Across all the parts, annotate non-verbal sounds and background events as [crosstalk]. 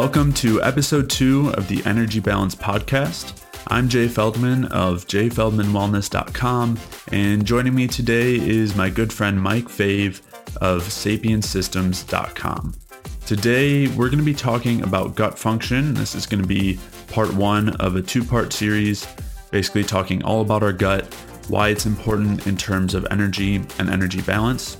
Welcome to episode two of the Energy Balance Podcast. I'm Jay Feldman of jayfeldmanwellness.com, and joining me today is my good friend Mike Fave of sapiensystems.com. Today, we're going to be talking about gut function. This is going to be part one of a two-part series, basically talking all about our gut, why it's important in terms of energy and energy balance.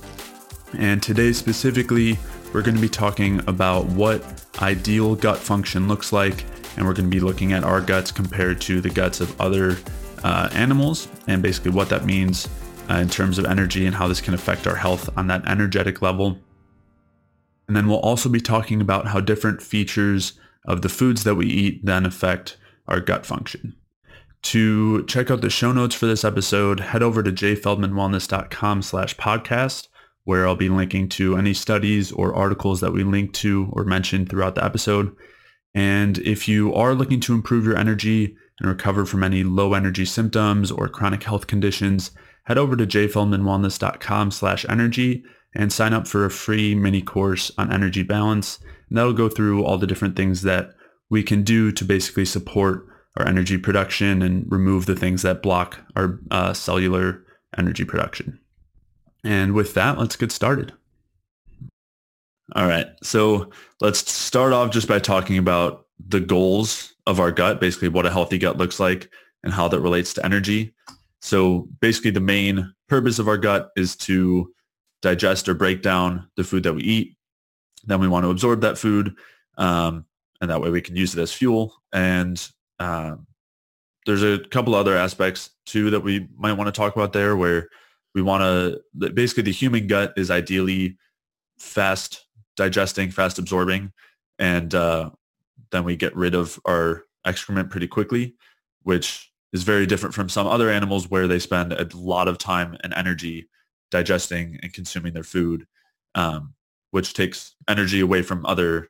And today specifically, we're going to be talking about what ideal gut function looks like, and we're going to be looking at our guts compared to the guts of other uh, animals, and basically what that means uh, in terms of energy and how this can affect our health on that energetic level. And then we'll also be talking about how different features of the foods that we eat then affect our gut function. To check out the show notes for this episode, head over to jayfeldmanwellness.com slash podcast where I'll be linking to any studies or articles that we link to or mentioned throughout the episode. And if you are looking to improve your energy and recover from any low energy symptoms or chronic health conditions, head over to jayfeldmanwellness.com slash energy and sign up for a free mini course on energy balance. And that'll go through all the different things that we can do to basically support our energy production and remove the things that block our uh, cellular energy production. And with that, let's get started. All right. So let's start off just by talking about the goals of our gut, basically what a healthy gut looks like and how that relates to energy. So basically the main purpose of our gut is to digest or break down the food that we eat. Then we want to absorb that food. Um, and that way we can use it as fuel. And um, there's a couple other aspects too that we might want to talk about there where we want to basically the human gut is ideally fast digesting, fast absorbing, and uh, then we get rid of our excrement pretty quickly, which is very different from some other animals where they spend a lot of time and energy digesting and consuming their food, um, which takes energy away from other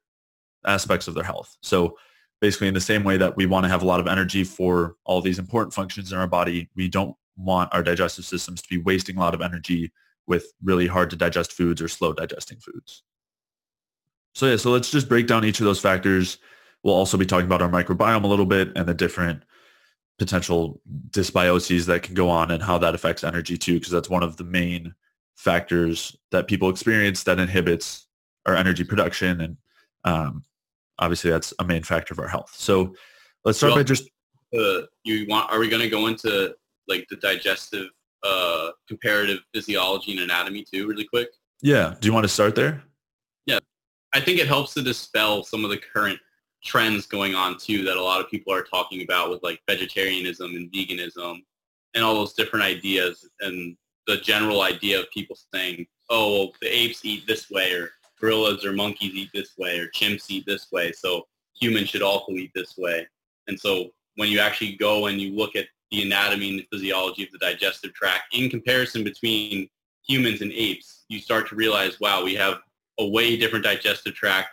aspects of their health. So basically in the same way that we want to have a lot of energy for all these important functions in our body, we don't want our digestive systems to be wasting a lot of energy with really hard to digest foods or slow digesting foods. So yeah, so let's just break down each of those factors. We'll also be talking about our microbiome a little bit and the different potential dysbioses that can go on and how that affects energy too, because that's one of the main factors that people experience that inhibits our energy production. And um, obviously that's a main factor of our health. So let's start by just. Uh, you want, are we going to go into like the digestive uh, comparative physiology and anatomy too, really quick? Yeah. Do you want to start there? Yeah. I think it helps to dispel some of the current trends going on too that a lot of people are talking about with like vegetarianism and veganism and all those different ideas and the general idea of people saying, oh, well, the apes eat this way or gorillas or monkeys eat this way or chimps eat this way. So humans should also eat this way. And so when you actually go and you look at the anatomy and the physiology of the digestive tract in comparison between humans and apes, you start to realize, wow, we have a way different digestive tract.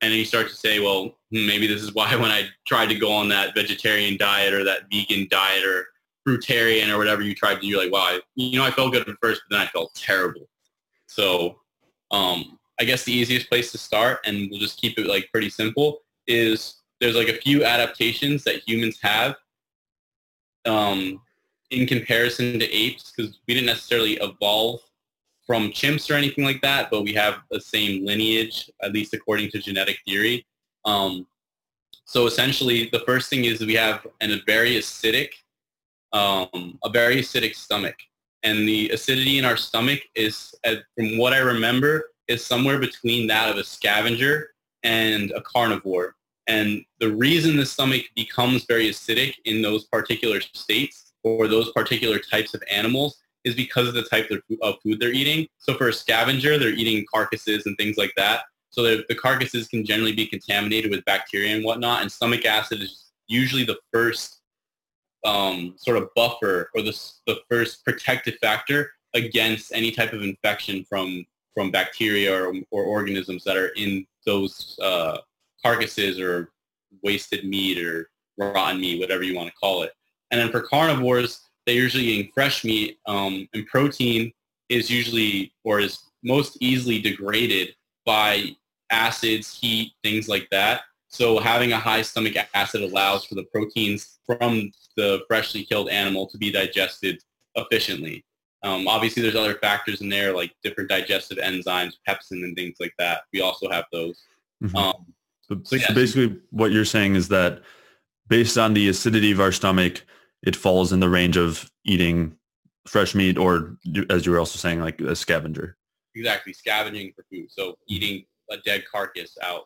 And then you start to say, well, hmm, maybe this is why [laughs] when I tried to go on that vegetarian diet or that vegan diet or fruitarian or whatever you tried to do, you're like, wow, I, you know, I felt good at first, but then I felt terrible. So um, I guess the easiest place to start, and we'll just keep it like pretty simple, is there's like a few adaptations that humans have um, in comparison to apes because we didn't necessarily evolve from chimps or anything like that, but we have the same lineage, at least according to genetic theory. Um, so essentially, the first thing is we have an, a very acidic, um, a very acidic stomach, and the acidity in our stomach is, from what I remember, is somewhere between that of a scavenger and a carnivore. And the reason the stomach becomes very acidic in those particular states or those particular types of animals is because of the type of food they're eating. So for a scavenger, they're eating carcasses and things like that. So the, carcasses can generally be contaminated with bacteria and whatnot. And stomach acid is usually the first um, sort of buffer or the, the first protective factor against any type of infection from from bacteria or, or organisms that are in those uh, carcasses or wasted meat or rotten meat, whatever you want to call it. And then for carnivores, they're usually eating fresh meat, um, and protein is usually or is most easily degraded by acids, heat, things like that. So having a high stomach acid allows for the proteins from the freshly killed animal to be digested efficiently. Um, obviously, there's other factors in there like different digestive enzymes, pepsin, and things like that. We also have those. Mhm. Um, So, So, yeah. basically what you're saying is that based on the acidity of our stomach, it falls in the range of eating fresh meat or as you were also saying, like a scavenger. exactly, scavenging for food. So eating a dead carcass out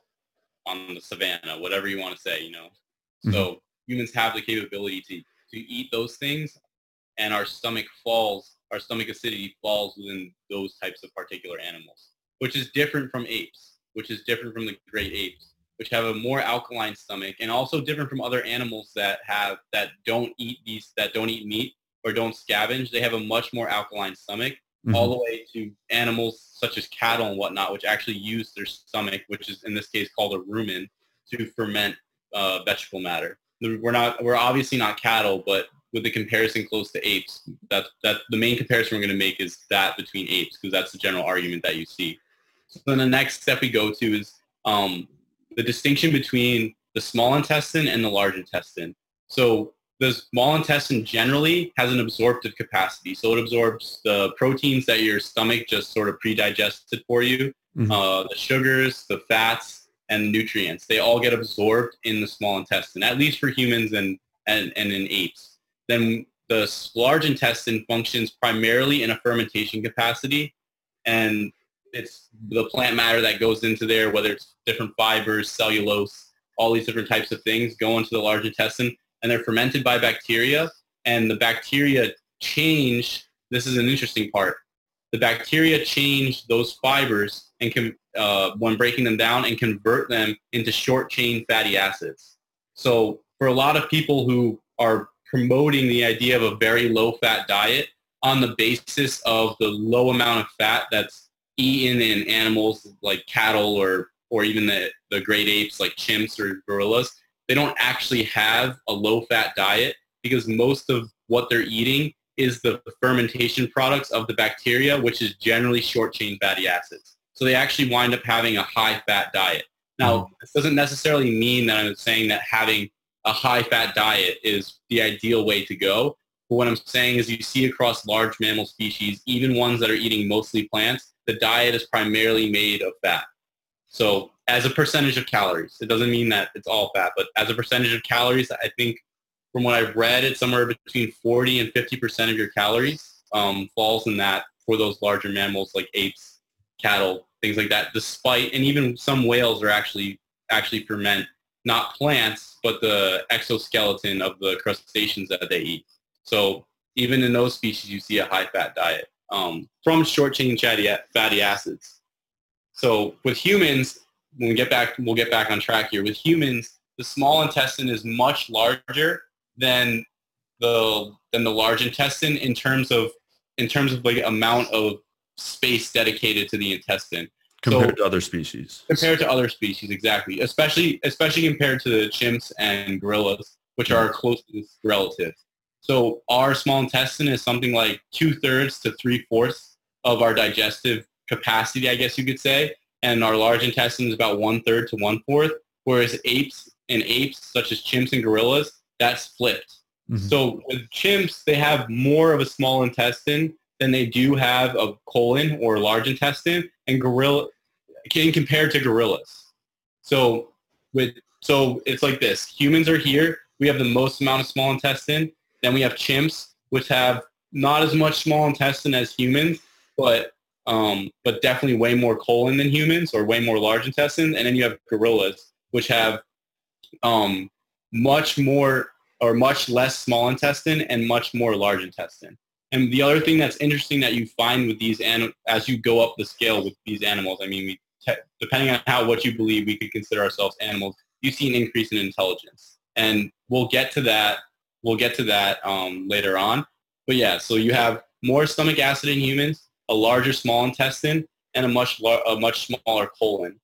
on the savannah, whatever you want to say, you know. Mm-hmm. So humans have the capability to, to eat those things and our stomach falls, our stomach acidity falls within those types of particular animals, which is different from apes, which is different from the great apes, which have a more alkaline stomach and also different from other animals that have, that don't eat these, that don't eat meat or don't scavenge. They have a much more alkaline stomach Mhm. all the way to animals such as cattle and whatnot, which actually use their stomach, which is in this case called a rumen, to ferment uh, vegetable matter. We're not, we're obviously not cattle, but with the comparison close to apes, that that the main comparison we're going to make is that between apes, because that's the general argument that you see. So then the next step we go to is um, the distinction between the small intestine and the large intestine. So the small intestine generally has an absorptive capacity. So it absorbs the proteins that your stomach just sort of pre-digested for you, Mhm. uh, the sugars, the fats, and nutrients. They all get absorbed in the small intestine, at least for humans and, and, and in apes. Then the large intestine functions primarily in a fermentation capacity, and it's the plant matter that goes into there, whether it's different fibers, cellulose, all these different types of things go into the large intestine and they're fermented by bacteria and the bacteria change this is an interesting part the bacteria change those fibers and can uh, when breaking them down and convert them into short chain fatty acids. So for a lot of people who are promoting the idea of a very low fat diet on the basis of the low amount of fat that's eaten in animals like cattle or or even the, the great apes like chimps or gorillas they don't actually have a low-fat diet because most of what they're eating is the fermentation products of the bacteria, which is generally short-chain fatty acids. So they actually wind up having a high-fat diet. Now, hmm. this doesn't necessarily mean that I'm saying that having a high-fat diet is the ideal way to go. But what I'm saying is you see across large mammal species, even ones that are eating mostly plants, the diet is primarily made of fat. So as a percentage of calories, it doesn't mean that it's all fat, but as a percentage of calories, I think from what I've read, it's somewhere between 40 and 50% of your calories um, falls in that for those larger mammals like apes, cattle, things like that. Despite, and even some whales are actually actually ferment not plants, but the exoskeleton of the crustaceans that they eat. So even in those species, you see a high-fat diet um, from short-chain fatty, fatty acids. So with humans, when we get back, we'll get back on track here. With humans, the small intestine is much larger than the than the large intestine in terms of in terms of like amount of space dedicated to the intestine compared to other species. compared to other species exactly especially especially compared to the chimps and gorillas which are our closest relatives so our small intestine is something like two-thirds to three-fourths of our digestive capacity i guess you could say and our large intestine is about one-third to one-fourth whereas apes and apes such as chimps and gorillas that's flipped Mhm. so with chimps they have more of a small intestine than they do have a colon or large intestine and gorilla can compared to gorillas. So with so it's like this. Humans are here. We have the most amount of small intestine. Then we have chimps, which have not as much small intestine as humans, but um, but definitely way more colon than humans or way more large intestine. And then you have gorillas, which have um, much more or much less small intestine and much more large intestine. And the other thing that's interesting that you find with these animals as you go up the scale with these animals, I mean, we te- depending on how what you believe we could consider ourselves animals, you see an increase in intelligence. And we'll get to that. We'll get to that um, later on. But yeah, so you have more stomach acid in humans, a larger small intestine, and a much lar- a much smaller colon.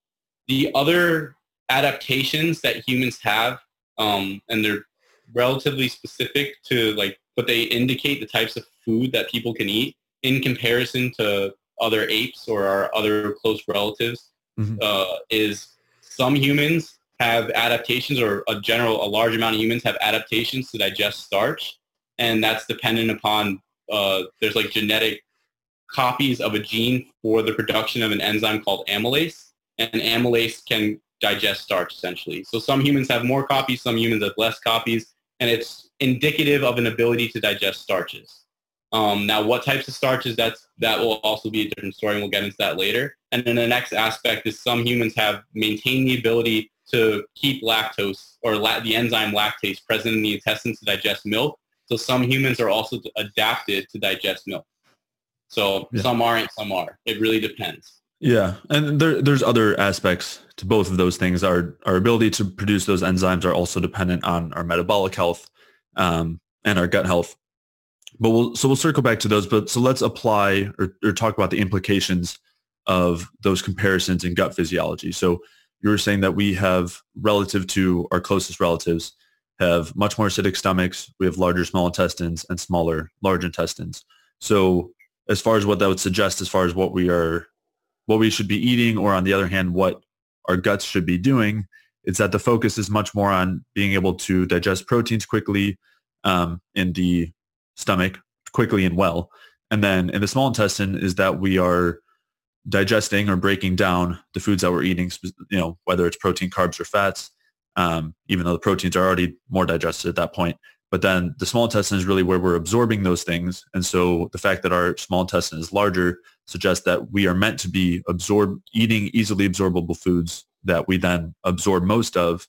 The other adaptations that humans have, um, and they're relatively specific to like, but they indicate the types of food that people can eat in comparison to other apes or our other close relatives, Mhm. uh, is some humans have adaptations or a general, a large amount of humans have adaptations to digest starch. And that's dependent upon, uh, there's like genetic copies of a gene for the production of an enzyme called amylase. And amylase can digest starch essentially. So some humans have more copies, some humans have less copies, and it's indicative of an ability to digest starches. Um, now, what types of starches, that's, that will also be a different story, and we'll get into that later. And then the next aspect is some humans have maintained the ability to keep lactose or la- the enzyme lactase present in the intestines to digest milk. So some humans are also adapted to digest milk. So yeah. some aren't, some are. It really depends. Yeah, and there, there's other aspects to both of those things. Our our ability to produce those enzymes are also dependent on our metabolic health um, and our gut health. But we'll so we'll circle back to those. But so let's apply or, or talk about the implications of those comparisons in gut physiology. So you were saying that we have relative to our closest relatives have much more acidic stomachs. We have larger small intestines and smaller large intestines. So as far as what that would suggest, as far as what we are what we should be eating, or on the other hand, what our guts should be doing, is that the focus is much more on being able to digest proteins quickly um, in the stomach, quickly and well. And then in the small intestine is that we are digesting or breaking down the foods that we're eating, you know, whether it's protein, carbs, or fats, um, even though the proteins are already more digested at that point. But then the small intestine is really where we're absorbing those things. And so the fact that our small intestine is larger suggests that we are meant to be absorb eating easily absorbable foods that we then absorb most of,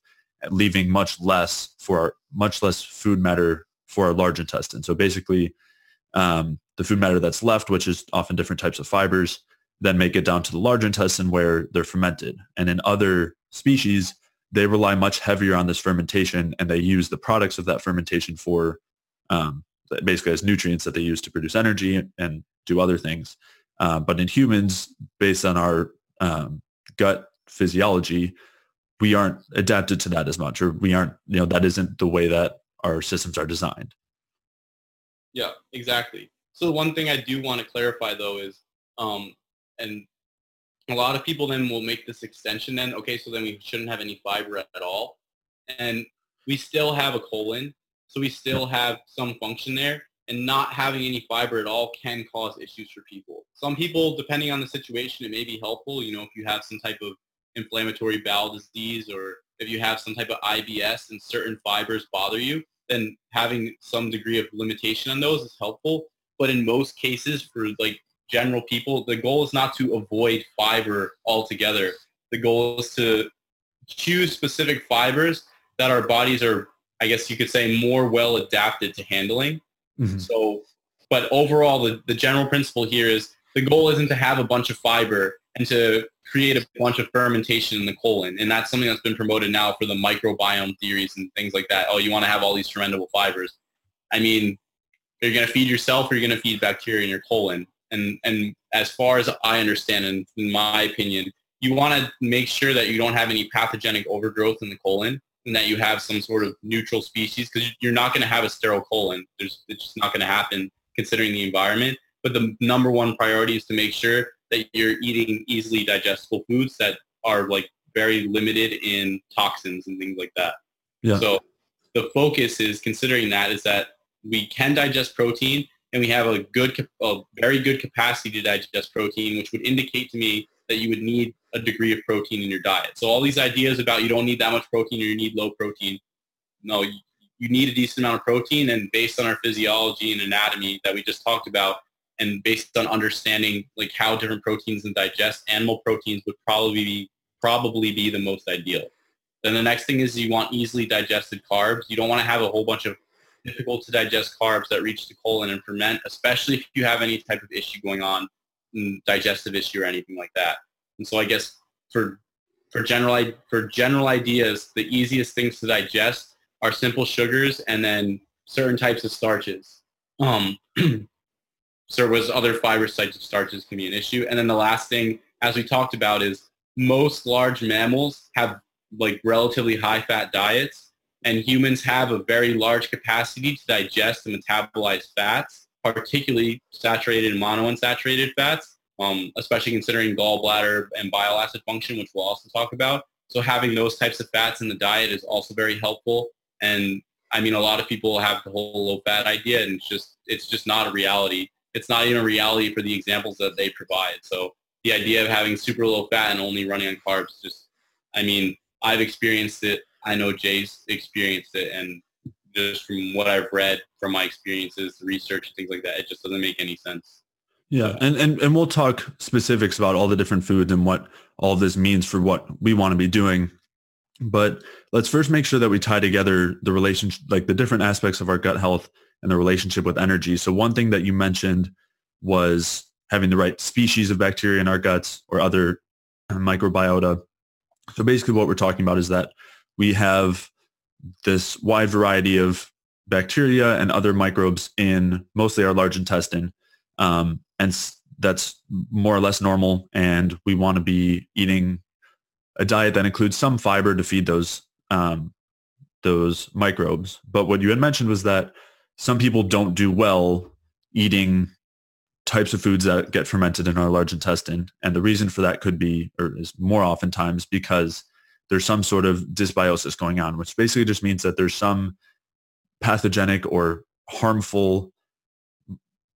leaving much less for our, much less food matter for our large intestine. So basically, um, the food matter that's left, which is often different types of fibers, then make it down to the large intestine where they're fermented. And in other species, they rely much heavier on this fermentation and they use the products of that fermentation for um, basically as nutrients that they use to produce energy and do other things. Uh, but in humans, based on our um, gut physiology, we aren't adapted to that as much, or we aren't, you know, that isn't the way that our systems are designed. Yeah, exactly. So one thing I do want to clarify though is, um, and a lot of people then will make this extension then, okay, so then we shouldn't have any fiber at all. And we still have a colon, so we still have some function there. And not having any fiber at all can cause issues for people. Some people, depending on the situation, it may be helpful. You know, if you have some type of inflammatory bowel disease or if you have some type of IBS and certain fibers bother you, then having some degree of limitation on those is helpful. But in most cases, for like general people, the goal is not to avoid fiber altogether. The goal is to choose specific fibers that our bodies are, I guess you could say, more well adapted to handling. Mm-hmm. So, but overall, the, the general principle here is the goal isn't to have a bunch of fiber and to create a bunch of fermentation in the colon. And that's something that's been promoted now for the microbiome theories and things like that. Oh, you want to have all these fermentable fibers. I mean, you're going to feed yourself or you're going to feed bacteria in your colon. And, and as far as I understand, and in my opinion, you want to make sure that you don't have any pathogenic overgrowth in the colon and that you have some sort of neutral species because you're not going to have a sterile colon. There's, it's just not going to happen considering the environment. But the number one priority is to make sure that you're eating easily digestible foods that are like very limited in toxins and things like that. Yeah. So the focus is considering that is that we can digest protein and we have a good, a very good capacity to digest protein, which would indicate to me that you would need a degree of protein in your diet. So all these ideas about you don't need that much protein or you need low protein, no, you, you need a decent amount of protein and based on our physiology and anatomy that we just talked about and based on understanding like how different proteins and digest, animal proteins would probably be, probably be the most ideal. Then the next thing is you want easily digested carbs. You don't want to have a whole bunch of difficult to digest carbs that reach the colon and ferment, especially if you have any type of issue going on, mm, digestive issue or anything like that. And so I guess for for general for general ideas, the easiest things to digest are simple sugars and then certain types of starches. Um, [clears throat] so there was other fiber types of starches can be an issue. And then the last thing, as we talked about, is most large mammals have like relatively high fat diets and humans have a very large capacity to digest and metabolize fats, particularly saturated and monounsaturated fats, um, especially considering gallbladder and bile acid function, which we'll also talk about. So having those types of fats in the diet is also very helpful. And I mean, a lot of people have the whole low fat idea and it's just, it's just not a reality. It's not even a reality for the examples that they provide. So the idea of having super low fat and only running on carbs just, I mean, I've experienced it. I know Jay's experienced it. And just from what I've read from my experiences, research things like that, it just doesn't make any sense. Yeah, and, and and we'll talk specifics about all the different foods and what all this means for what we want to be doing. But let's first make sure that we tie together the relationship, like the different aspects of our gut health and the relationship with energy. So one thing that you mentioned was having the right species of bacteria in our guts or other microbiota. So basically what we're talking about is that we have this wide variety of bacteria and other microbes in mostly our large intestine. Um, and that's more or less normal. And we want to be eating a diet that includes some fiber to feed those um, those microbes. But what you had mentioned was that some people don't do well eating types of foods that get fermented in our large intestine. And the reason for that could be, or is more oftentimes because there's some sort of dysbiosis going on, which basically just means that there's some pathogenic or harmful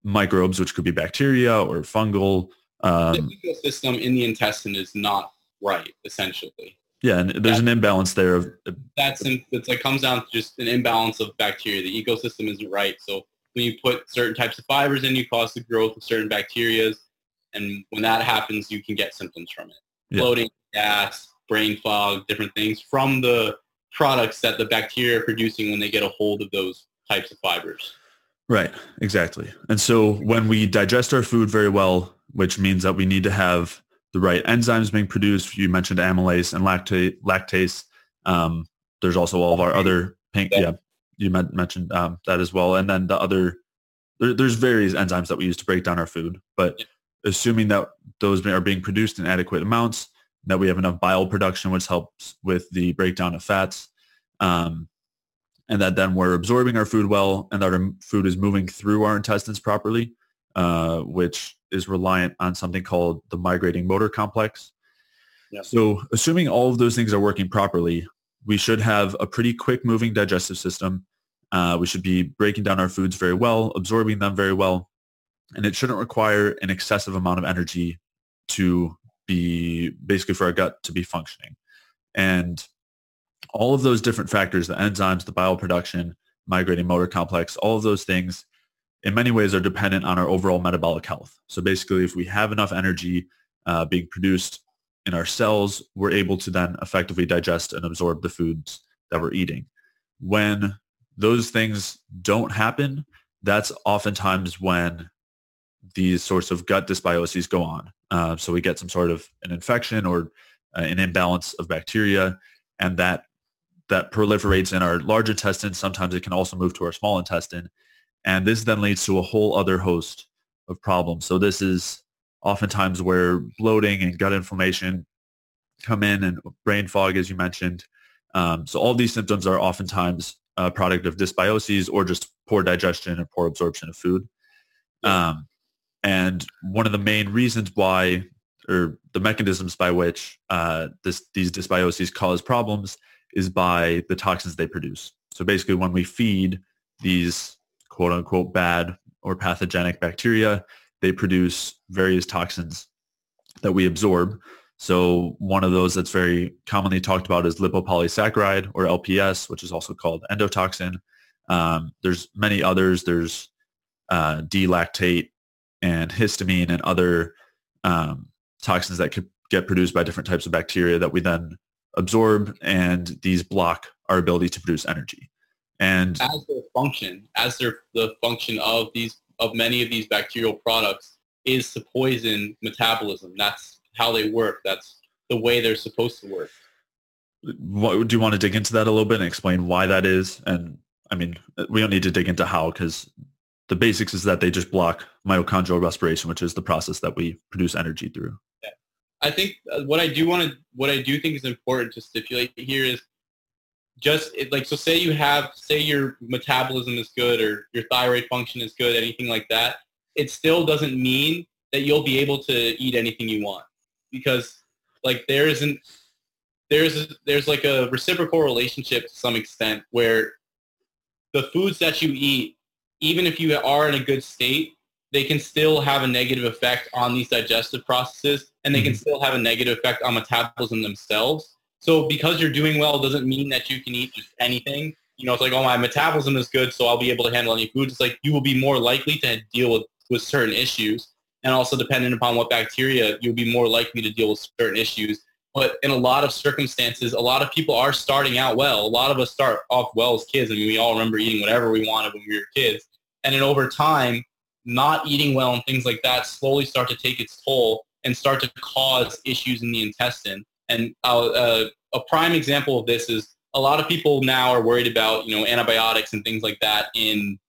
microbes, which could be bacteria or fungal. Um, the ecosystem in the intestine is not right, essentially. Yeah, and there's an imbalance there of that's it's like comes down to just an imbalance of bacteria. The ecosystem isn't right. So when you put certain types of fibers in, you cause the growth of certain bacteria, and when that happens, you can get symptoms from it: yeah. bloating, gas, brain fog, different things from the products that the bacteria are producing when they get a hold of those types of fibers. Right, exactly. And so when we digest our food very well, which means that we need to have the right enzymes being produced, you mentioned amylase and lactate, lactase. Um, there's also all of our other pink, yeah, you mentioned um, that as well. And then the other, there, there's various enzymes that we use to break down our food. But yeah. assuming that those are being produced in adequate amounts, that we have enough bile production, which helps with the breakdown of fats, um, and that then we're absorbing our food well and that our food is moving through our intestines properly, uh, which is reliant on something called the migrating motor complex. Yeah. So assuming all of those things are working properly, we should have a pretty quick moving digestive system. Uh, we should be breaking down our foods very well, absorbing them very well, and it shouldn't require an excessive amount of energy to be basically for our gut to be functioning. And all of those different factors, the enzymes, the bile production, migrating motor complex, all of those things in many ways are dependent on our overall metabolic health. So basically, if we have enough energy uh, being produced in our cells, we're able to then effectively digest and absorb the foods that we're eating. When those things don't happen, that's oftentimes when these sorts of gut dysbioses go on. Uh, so we get some sort of an infection or uh, an imbalance of bacteria, and that that proliferates in our large intestine. Sometimes it can also move to our small intestine. And this then leads to a whole other host of problems. So this is oftentimes where bloating and gut inflammation come in and brain fog, as you mentioned. Um, so all these symptoms are oftentimes a product of dysbioses or just poor digestion or poor absorption of food. Um, and one of the main reasons why, or the mechanisms by which uh, this, these dysbioses cause problems is by the toxins they produce. So basically when we feed these quote unquote bad or pathogenic bacteria, they produce various toxins that we absorb. So one of those that's very commonly talked about is lipopolysaccharide or LPS, which is also called endotoxin. Um, there's many others. There's uh, D-lactate and histamine and other um, toxins that could get produced by different types of bacteria that we then absorb and these block our ability to produce energy. And as their function, as their the function of these of many of these bacterial products is to poison metabolism. That's how they work. That's the way they're supposed to work. What, do you want to dig into that a little bit and explain why that is? And I mean, we don't need to dig into how because the basics is that they just block mitochondrial respiration, which is the process that we produce energy through. Yeah. I think uh, what I do want to, what I do think is important to stipulate here is just it, like, so say you have, say your metabolism is good or your thyroid function is good, anything like that, it still doesn't mean that you'll be able to eat anything you want because like there isn't, there's there's like a reciprocal relationship to some extent where the foods that you eat, even if you are in a good state, they can still have a negative effect on these digestive processes and they can mm-hmm. still have a negative effect on metabolism themselves. So because you're doing well doesn't mean that you can eat just anything. You know, it's like, oh, my metabolism is good, so I'll be able to handle any foods. It's like you will be more likely to deal with, with certain issues. And also depending upon what bacteria, you'll be more likely to deal with certain issues. But in a lot of circumstances, a lot of people are starting out well. A lot of us start off well as kids. I mean, we all remember eating whatever we wanted when we were kids. And then over time, not eating well and things like that slowly start to take its toll and start to cause issues in the intestine. And uh, uh, a prime example of this is a lot of people now are worried about, you know, antibiotics and things like that in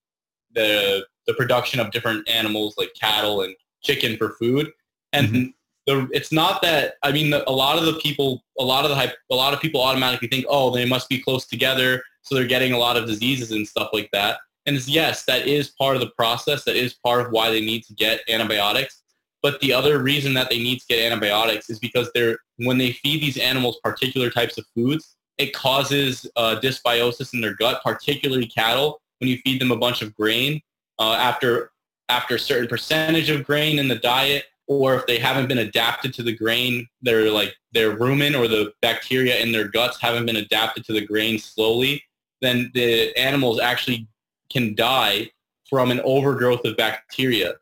the the production of different animals like cattle and chicken for food. And mm-hmm. the, it's not that I mean a lot of the people a lot of the a lot of people automatically think oh they must be close together so they're getting a lot of diseases and stuff like that. And yes, that is part of the process. That is part of why they need to get antibiotics. But the other reason that they need to get antibiotics is because they're when they feed these animals particular types of foods, it causes uh, dysbiosis in their gut, particularly cattle. When you feed them a bunch of grain uh, after after a certain percentage of grain in the diet, or if they haven't been adapted to the grain, they're like their rumen or the bacteria in their guts haven't been adapted to the grain slowly, then the animals actually can die from an overgrowth of bacteria.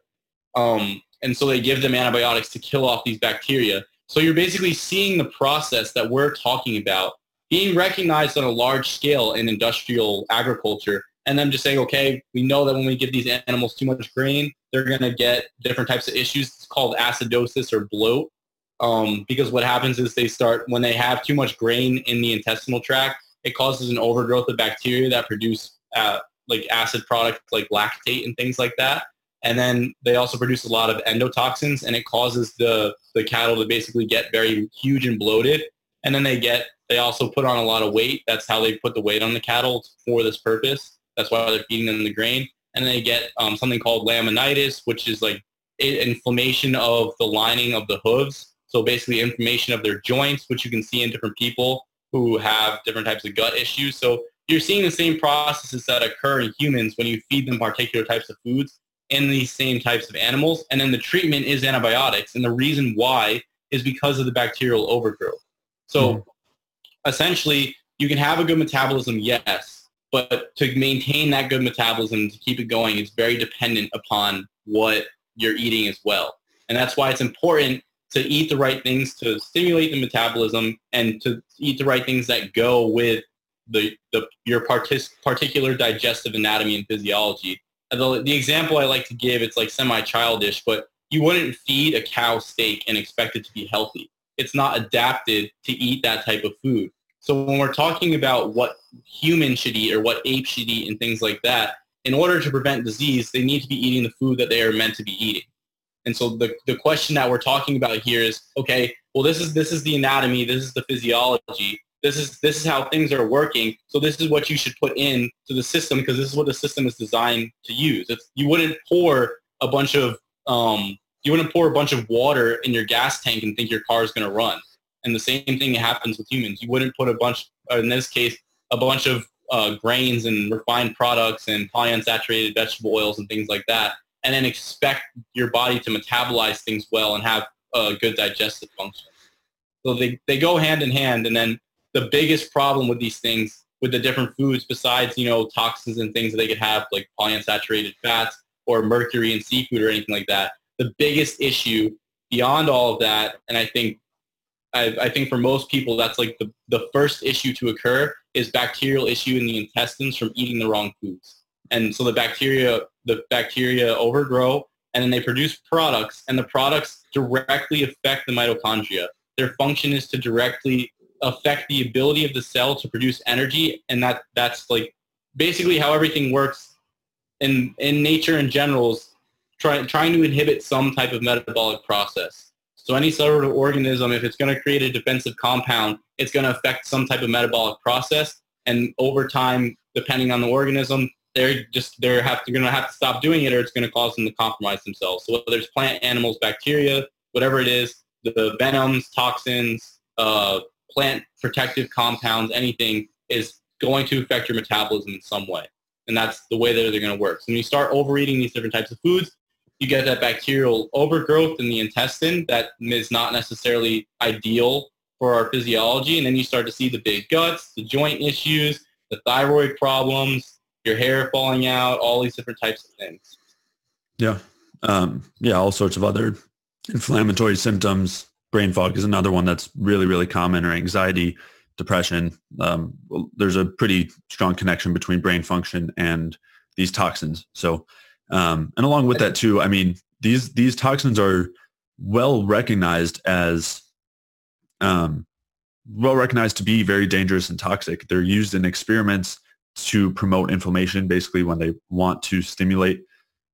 Um, and so they give them antibiotics to kill off these bacteria. So you're basically seeing the process that we're talking about being recognized on a large scale in industrial agriculture and then just saying, okay, we know that when we give these animals too much grain, they're going to get different types of issues. It's called acidosis or bloat. Um, because what happens is they start, when they have too much grain in the intestinal tract, it causes an overgrowth of bacteria that produce uh, like acid products like lactate and things like that. And then they also produce a lot of endotoxins and it causes the, the cattle to basically get very huge and bloated. And then they get, they also put on a lot of weight. That's how they put the weight on the cattle for this purpose. That's why they're feeding them the grain. And they get um, something called laminitis, which is like inflammation of the lining of the hooves. So basically inflammation of their joints, which you can see in different people who have different types of gut issues. So you're seeing the same processes that occur in humans when you feed them particular types of foods in these same types of animals. And then the treatment is antibiotics. And the reason why is because of the bacterial overgrowth. So mm. essentially, you can have a good metabolism, yes, but to maintain that good metabolism, to keep it going, it's very dependent upon what you're eating as well. And that's why it's important to eat the right things to stimulate the metabolism and to eat the right things that go with the, the your partic- particular digestive anatomy and physiology. The, the example I like to give, it's like semi-childish, but you wouldn't feed a cow steak and expect it to be healthy. It's not adapted to eat that type of food. So when we're talking about what humans should eat or what apes should eat and things like that, in order to prevent disease, they need to be eating the food that they are meant to be eating. And so the, the question that we're talking about here is, okay, well, this is, this is the anatomy, this is the physiology this is this is how things are working. So this is what you should put in to the system because this is what the system is designed to use. You wouldn't pour a bunch of um, you wouldn't pour a bunch of water in your gas tank and think your car is going to run. And the same thing happens with humans. You wouldn't put a bunch, in this case, a bunch of uh, grains and refined products and polyunsaturated vegetable oils and things like that, and then expect your body to metabolize things well and have a good digestive function. So they, they go hand in hand, and then the biggest problem with these things with the different foods besides you know toxins and things that they could have like polyunsaturated fats or mercury in seafood or anything like that the biggest issue beyond all of that and i think I, I, think for most people that's like the, the first issue to occur is bacterial issue in the intestines from eating the wrong foods. And so the bacteria the bacteria overgrow and then they produce products and the products directly affect the mitochondria. Their function is to directly affect the ability of the cell to produce energy and that that's like basically how everything works in in nature in general is try, trying to inhibit some type of metabolic process. So any sort of organism if it's going to create a defensive compound it's going to affect some type of metabolic process and over time depending on the organism they're just they're have to, going to have to stop doing it or it's going to cause them to compromise themselves. So whether it's plant animals bacteria whatever it is the venoms toxins uh, plant protective compounds, anything is going to affect your metabolism in some way. And that's the way that they're going to work. So when you start overeating these different types of foods, you get that bacterial overgrowth in the intestine that is not necessarily ideal for our physiology. And then you start to see the big guts, the joint issues, the thyroid problems, your hair falling out, all these different types of things. Yeah. Um, yeah, all sorts of other inflammatory symptoms. Brain fog is another one that's really, really common or anxiety, depression. Um, there's a pretty strong connection between brain function and these toxins. So, um, and along with that too, I mean, these, these toxins are well recognized as, um, well recognized to be very dangerous and toxic. They're used in experiments to promote inflammation. Basically, when they want to stimulate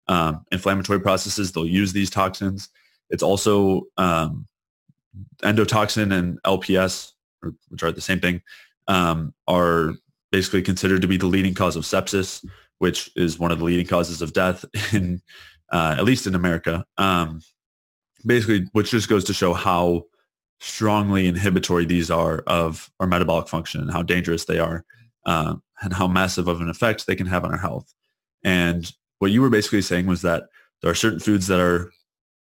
um, inflammatory processes, they'll use these toxins. It's also um, endotoxin and LPS, which are the same thing, um, are basically considered to be the leading cause of sepsis, which is one of the leading causes of death [laughs] in, uh, at least in America. Um, basically, which just goes to show how strongly inhibitory these are of our metabolic function and how dangerous they are uh, and how massive of an effect they can have on our health. And what you were basically saying was that there are certain foods that are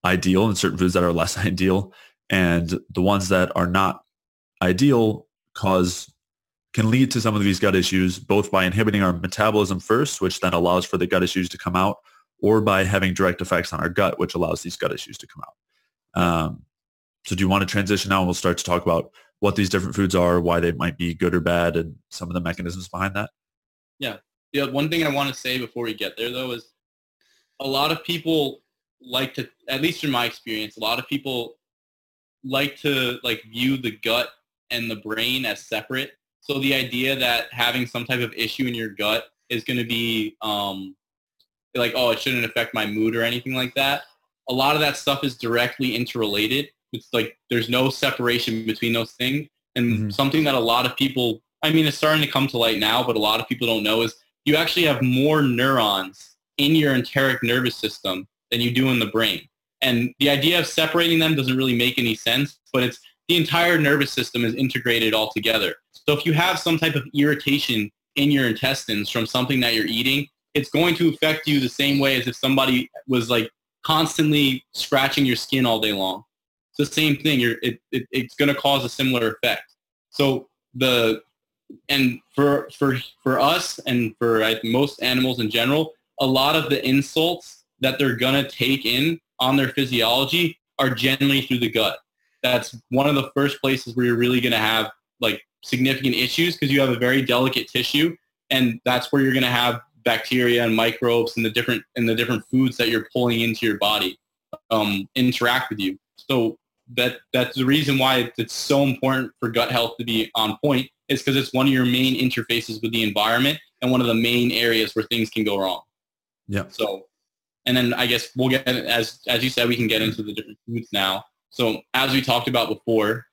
ideal and certain foods that are less [laughs] ideal. And the ones that are not ideal cause can lead to some of these gut issues, both by inhibiting our metabolism first, which then allows for the gut issues to come out, or by having direct effects on our gut, which allows these gut issues to come out. Um, so do you want to transition now and we'll start to talk about what these different foods are, why they might be good or bad, and some of the mechanisms behind that? Yeah. Yeah. One thing I want to say before we get there, though, is a lot of people like to, at least in my experience, a lot of people like to like view the gut and the brain as separate. So the idea that having some type of issue in your gut is going to be um, like, oh, it shouldn't affect my mood or anything like that. A lot of that stuff is directly interrelated it's like there's no separation between those things. And mm-hmm. something that a lot of people, I mean, it's starting to come to light now, but a lot of people don't know is you actually have more neurons in your enteric nervous system than you do in the brain. And the idea of separating them doesn't really make any sense, but it's the entire nervous system is integrated all together. So if you have some type of irritation in your intestines from something that you're eating, it's going to affect you the same way as if somebody was like constantly scratching your skin all day long It's the same thing. You're, it, it, it's going to cause a similar effect. So the and for for for us and for most animals in general, a lot of the insults that they're going to take in on their physiology are generally through the gut. That's one of the first places where you're really going to have like significant issues because you have a very delicate tissue and that's where you're going to have bacteria and microbes and the different and the different foods that you're pulling into your body um, interact with you. So that that's the reason why it's so important for gut health to be on point is because it's one of your main interfaces with the environment and one of the main areas where things can go wrong. Yeah. So, and then I guess we'll get as as you said, we can get into the different foods now. So as we talked about before,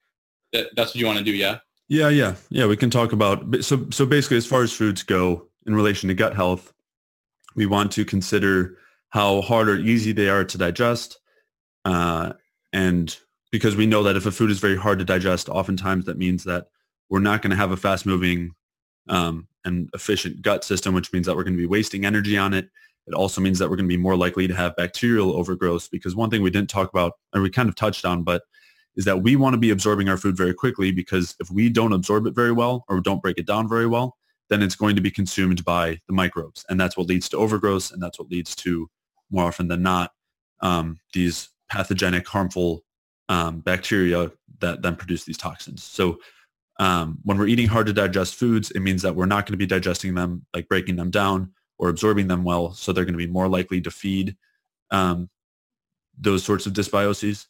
that that's what you want to do, yeah. Yeah, yeah, yeah. We can talk about so so basically, as far as foods go in relation to gut health, we want to consider how hard or easy they are to digest, uh, and because we know that if a food is very hard to digest, oftentimes that means that we're not going to have a fast-moving um, and efficient gut system, which means that we're going to be wasting energy on it. It also means that we're going to be more likely to have bacterial overgrowth because one thing we didn't talk about, and we kind of touched on, but is that we want to be absorbing our food very quickly because if we don't absorb it very well or don't break it down very well, then it's going to be consumed by the microbes. And that's what leads to overgrowth. And that's what leads to more often than not, um, these pathogenic, harmful um, bacteria that then produce these toxins. So um, when we're eating hard to digest foods, it means that we're not going to be digesting them, like breaking them down or absorbing them well. So they're going to be more likely to feed um, those sorts of dysbioses.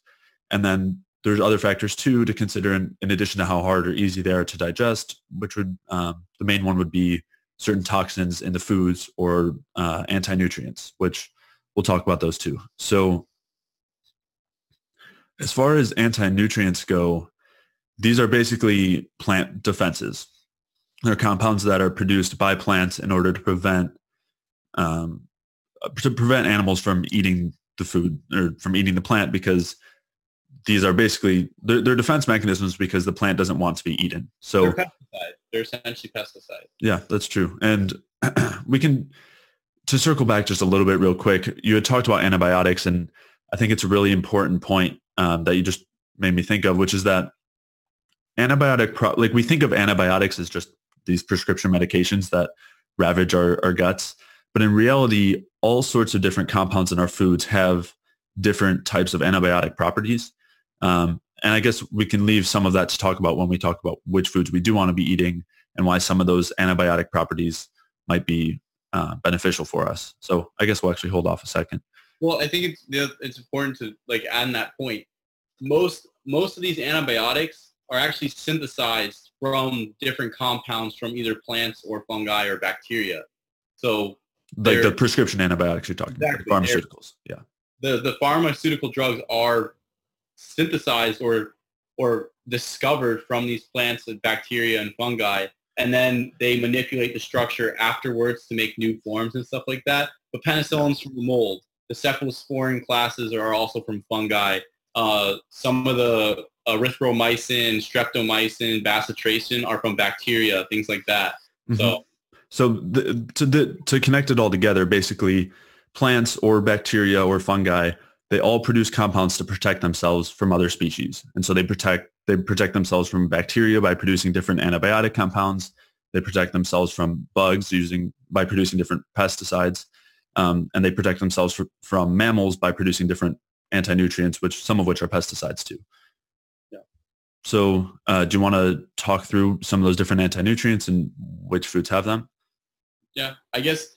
And then there's other factors too to consider in, in, addition to how hard or easy they are to digest, which would, um, the main one would be certain toxins in the foods or uh, anti-nutrients, which we'll talk about those too. So as far as anti-nutrients go, these are basically plant defenses. They're compounds that are produced by plants in order to prevent um, to prevent animals from eating the food or from eating the plant because these are basically they're, they're, defense mechanisms because the plant doesn't want to be eaten. So they're pesticides. They're essentially pesticides. Yeah, that's true. And [clears throat] we can to circle back just a little bit real quick. You had talked about antibiotics, and I think it's a really important point um, that you just made me think of, which is that antibiotic pro- like we think of antibiotics as just these prescription medications that ravage our, our guts, but in reality, all sorts of different compounds in our foods have different types of antibiotic properties. Um, and I guess we can leave some of that to talk about when we talk about which foods we do want to be eating and why some of those antibiotic properties might be uh, beneficial for us. So I guess we'll actually hold off a second. Well, I think it's it's important to like add that point. Most most of these antibiotics are actually synthesized from different compounds from either plants or fungi or bacteria. So like the prescription antibiotics you're talking exactly, about, pharmaceuticals. Yeah. The the pharmaceutical drugs are synthesized or or discovered from these plants and bacteria and fungi and then they manipulate the structure afterwards to make new forms and stuff like that. But penicillin's from the mold. The cephalosporin classes are also from fungi. Uh, some of the erythromycin, streptomycin, bacitracin are from bacteria, things like that. Mm-hmm. So, so the, to the, to connect it all together, basically, plants or bacteria or fungi, they all produce compounds to protect themselves from other species, and so they protect they protect themselves from bacteria by producing different antibiotic compounds. They protect themselves from bugs using by producing different pesticides, um, and they protect themselves for, from mammals by producing different anti-nutrients, which some of which are pesticides too. So uh, do you want to talk through some of those different anti-nutrients and which foods have them? Yeah, I guess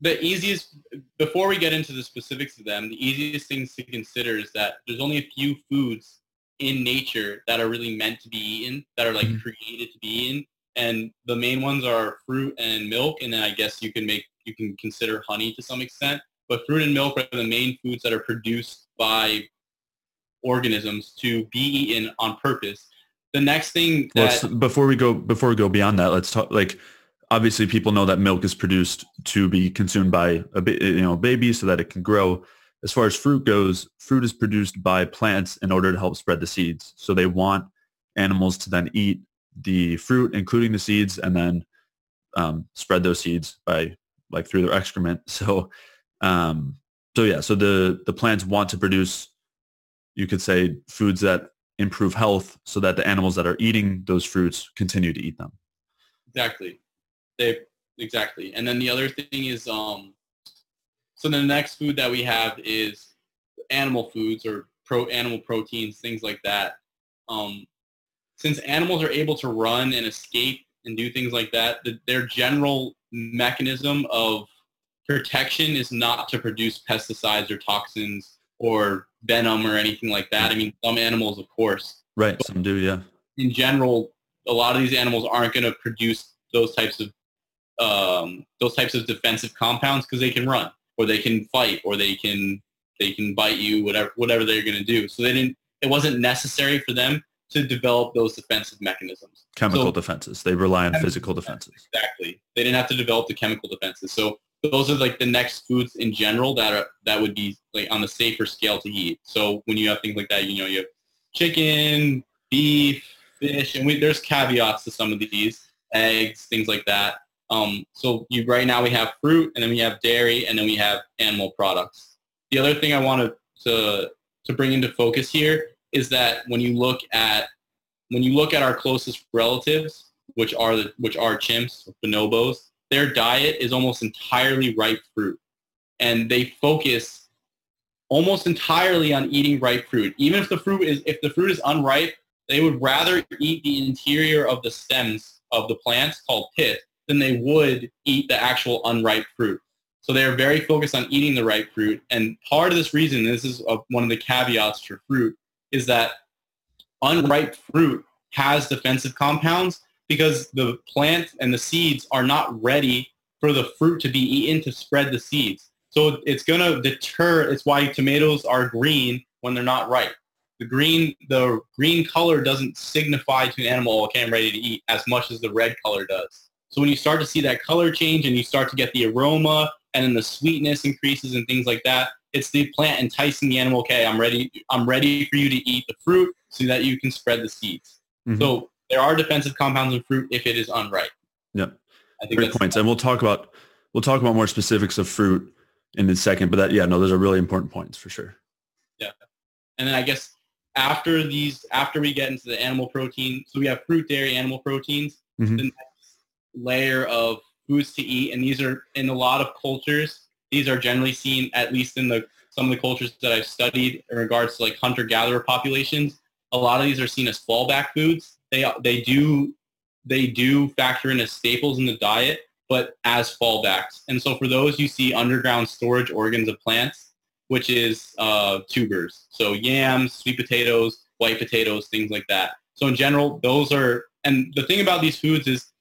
the easiest, before we get into the specifics of them, the easiest things to consider is that there's only a few foods in nature that are really meant to be eaten, that are like mm-hmm. created to be eaten. And the main ones are fruit and milk. And then I guess you can make, you can consider honey to some extent. But fruit and milk are the main foods that are produced by organisms to be eaten on purpose. The next thing that well, before we go before we go beyond that, let's talk like obviously people know that milk is produced to be consumed by a you know baby so that it can grow. As far as fruit goes, fruit is produced by plants in order to help spread the seeds. So they want animals to then eat the fruit, including the seeds, and then um, spread those seeds by like through their excrement. [laughs] So, um, so yeah, so the the plants want to produce you could say foods that improve health so that the animals that are eating those fruits continue to eat them. Exactly. They exactly. And then the other thing is um so the next food that we have is animal foods or pro animal proteins, things like that. Um since animals are able to run and escape and do things like that, the, their general mechanism of protection is not to produce pesticides or toxins or venom or anything like that. I mean, some animals, of course. Right. Some do, yeah. In general, a lot of these animals aren't going to produce those types of um, those types of defensive compounds because they can run or they can fight or they can they can bite you whatever whatever they're going to do. So they didn't. It wasn't necessary for them to develop those defensive mechanisms. Chemical so, defenses. They rely on physical defenses. Exactly. They didn't have to develop the chemical defenses. So those are like the next foods in general that are that would be like on the safer scale to eat. So when you have things like that, you know, you have chicken, beef, fish, and we, there's caveats to some of these, eggs, things like that. Um, so you right now we have fruit, and then we have dairy, and then we have animal products. The other thing I wanted to to bring into focus here is that when you look at when you look at our closest relatives, which are the which are chimps, bonobos, their diet is almost entirely ripe fruit. And they focus almost entirely on eating ripe fruit. Even if the fruit is if the fruit is unripe, they would rather eat the interior of the stems of the plants called pith than they would eat the actual unripe fruit. So they're very focused on eating the ripe fruit. And part of this reason, this is one of the caveats for fruit, is that unripe fruit has defensive compounds because the plant and the seeds are not ready for the fruit to be eaten to spread the seeds. So it's going to deter, it's why tomatoes are green when they're not ripe. The green, the green color doesn't signify to an animal, okay, I'm ready to eat as much as the red color does. So when you start to see that color change and you start to get the aroma and then the sweetness increases and things like that, it's the plant enticing the animal. Okay, I'm ready. I'm ready for you to eat the fruit so that you can spread the seeds. Mm-hmm. So there are defensive compounds in fruit if it is unripe. Yeah, I think great points, and we'll talk about we'll talk about more specifics of fruit in a second. But that yeah, no, those are really important points for sure. Yeah, and then I guess after these, after we get into the animal protein, so we have fruit, dairy, animal proteins. Mm-hmm. The layer of foods to eat, and these are in a lot of cultures. These are generally seen, at least in the some of the cultures that I've studied in regards to like hunter-gatherer populations. A lot of these are seen as fallback foods. They they do they do factor in as staples in the diet, but as fallbacks. And so for those, you see underground storage organs of plants, which is uh, tubers. So yams, sweet potatoes, white potatoes, things like that. So in general, those are, and the thing about these foods is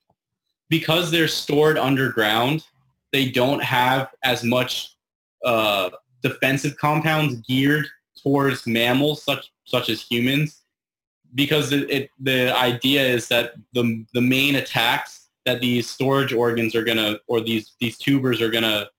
because they're stored underground, they don't have as much uh, defensive compounds geared towards mammals such such as humans because it, it, the idea is that the the main attacks that these storage organs are gonna or these these tubers are gonna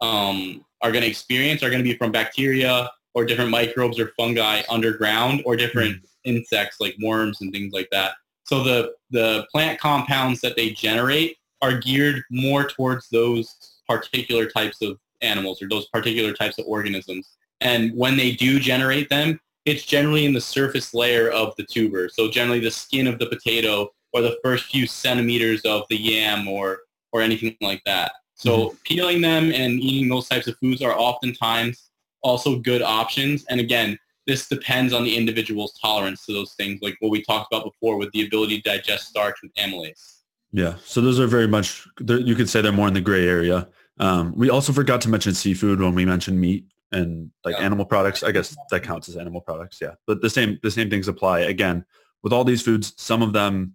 um, are gonna experience are gonna be from bacteria or different microbes or fungi underground or different mm-hmm. insects like worms and things like that. So the, the plant compounds that they generate are geared more towards those particular types of animals or those particular types of organisms. And when they do generate them, it's generally in the surface layer of the tuber. So generally the skin of the potato or the first few centimeters of the yam or, or anything like that. So mm-hmm. peeling them and eating those types of foods are oftentimes also good options. And again, this depends on the individual's tolerance to those things, like what we talked about before with the ability to digest starch with amylase. Yeah, so those are very much, you could say they're more in the gray area. Um, we also forgot to mention seafood when we mentioned meat and like yeah. animal products. I guess that counts as animal products, yeah. But the same the same things apply. Again, with all these foods, some of them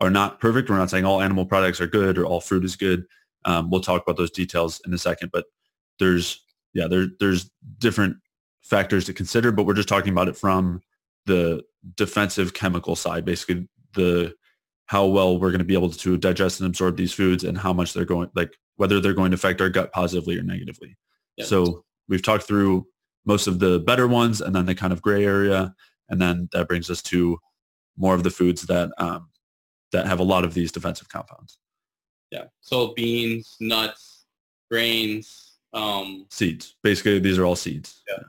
are not perfect. We're not saying all animal products are good or all fruit is good. Um, we'll talk about those details in a second, but there's yeah, there, there's different factors to consider, but we're just talking about it from the defensive chemical side, basically the how well we're going to be able to digest and absorb these foods and how much they're going like whether they're going to affect our gut positively or negatively. So we've talked through most of the better ones and then the kind of gray area and then that brings us to more of the foods that um, that have a lot of these defensive compounds. Yeah. So beans, nuts, grains, um, seeds. Basically, these are all seeds. Yeah.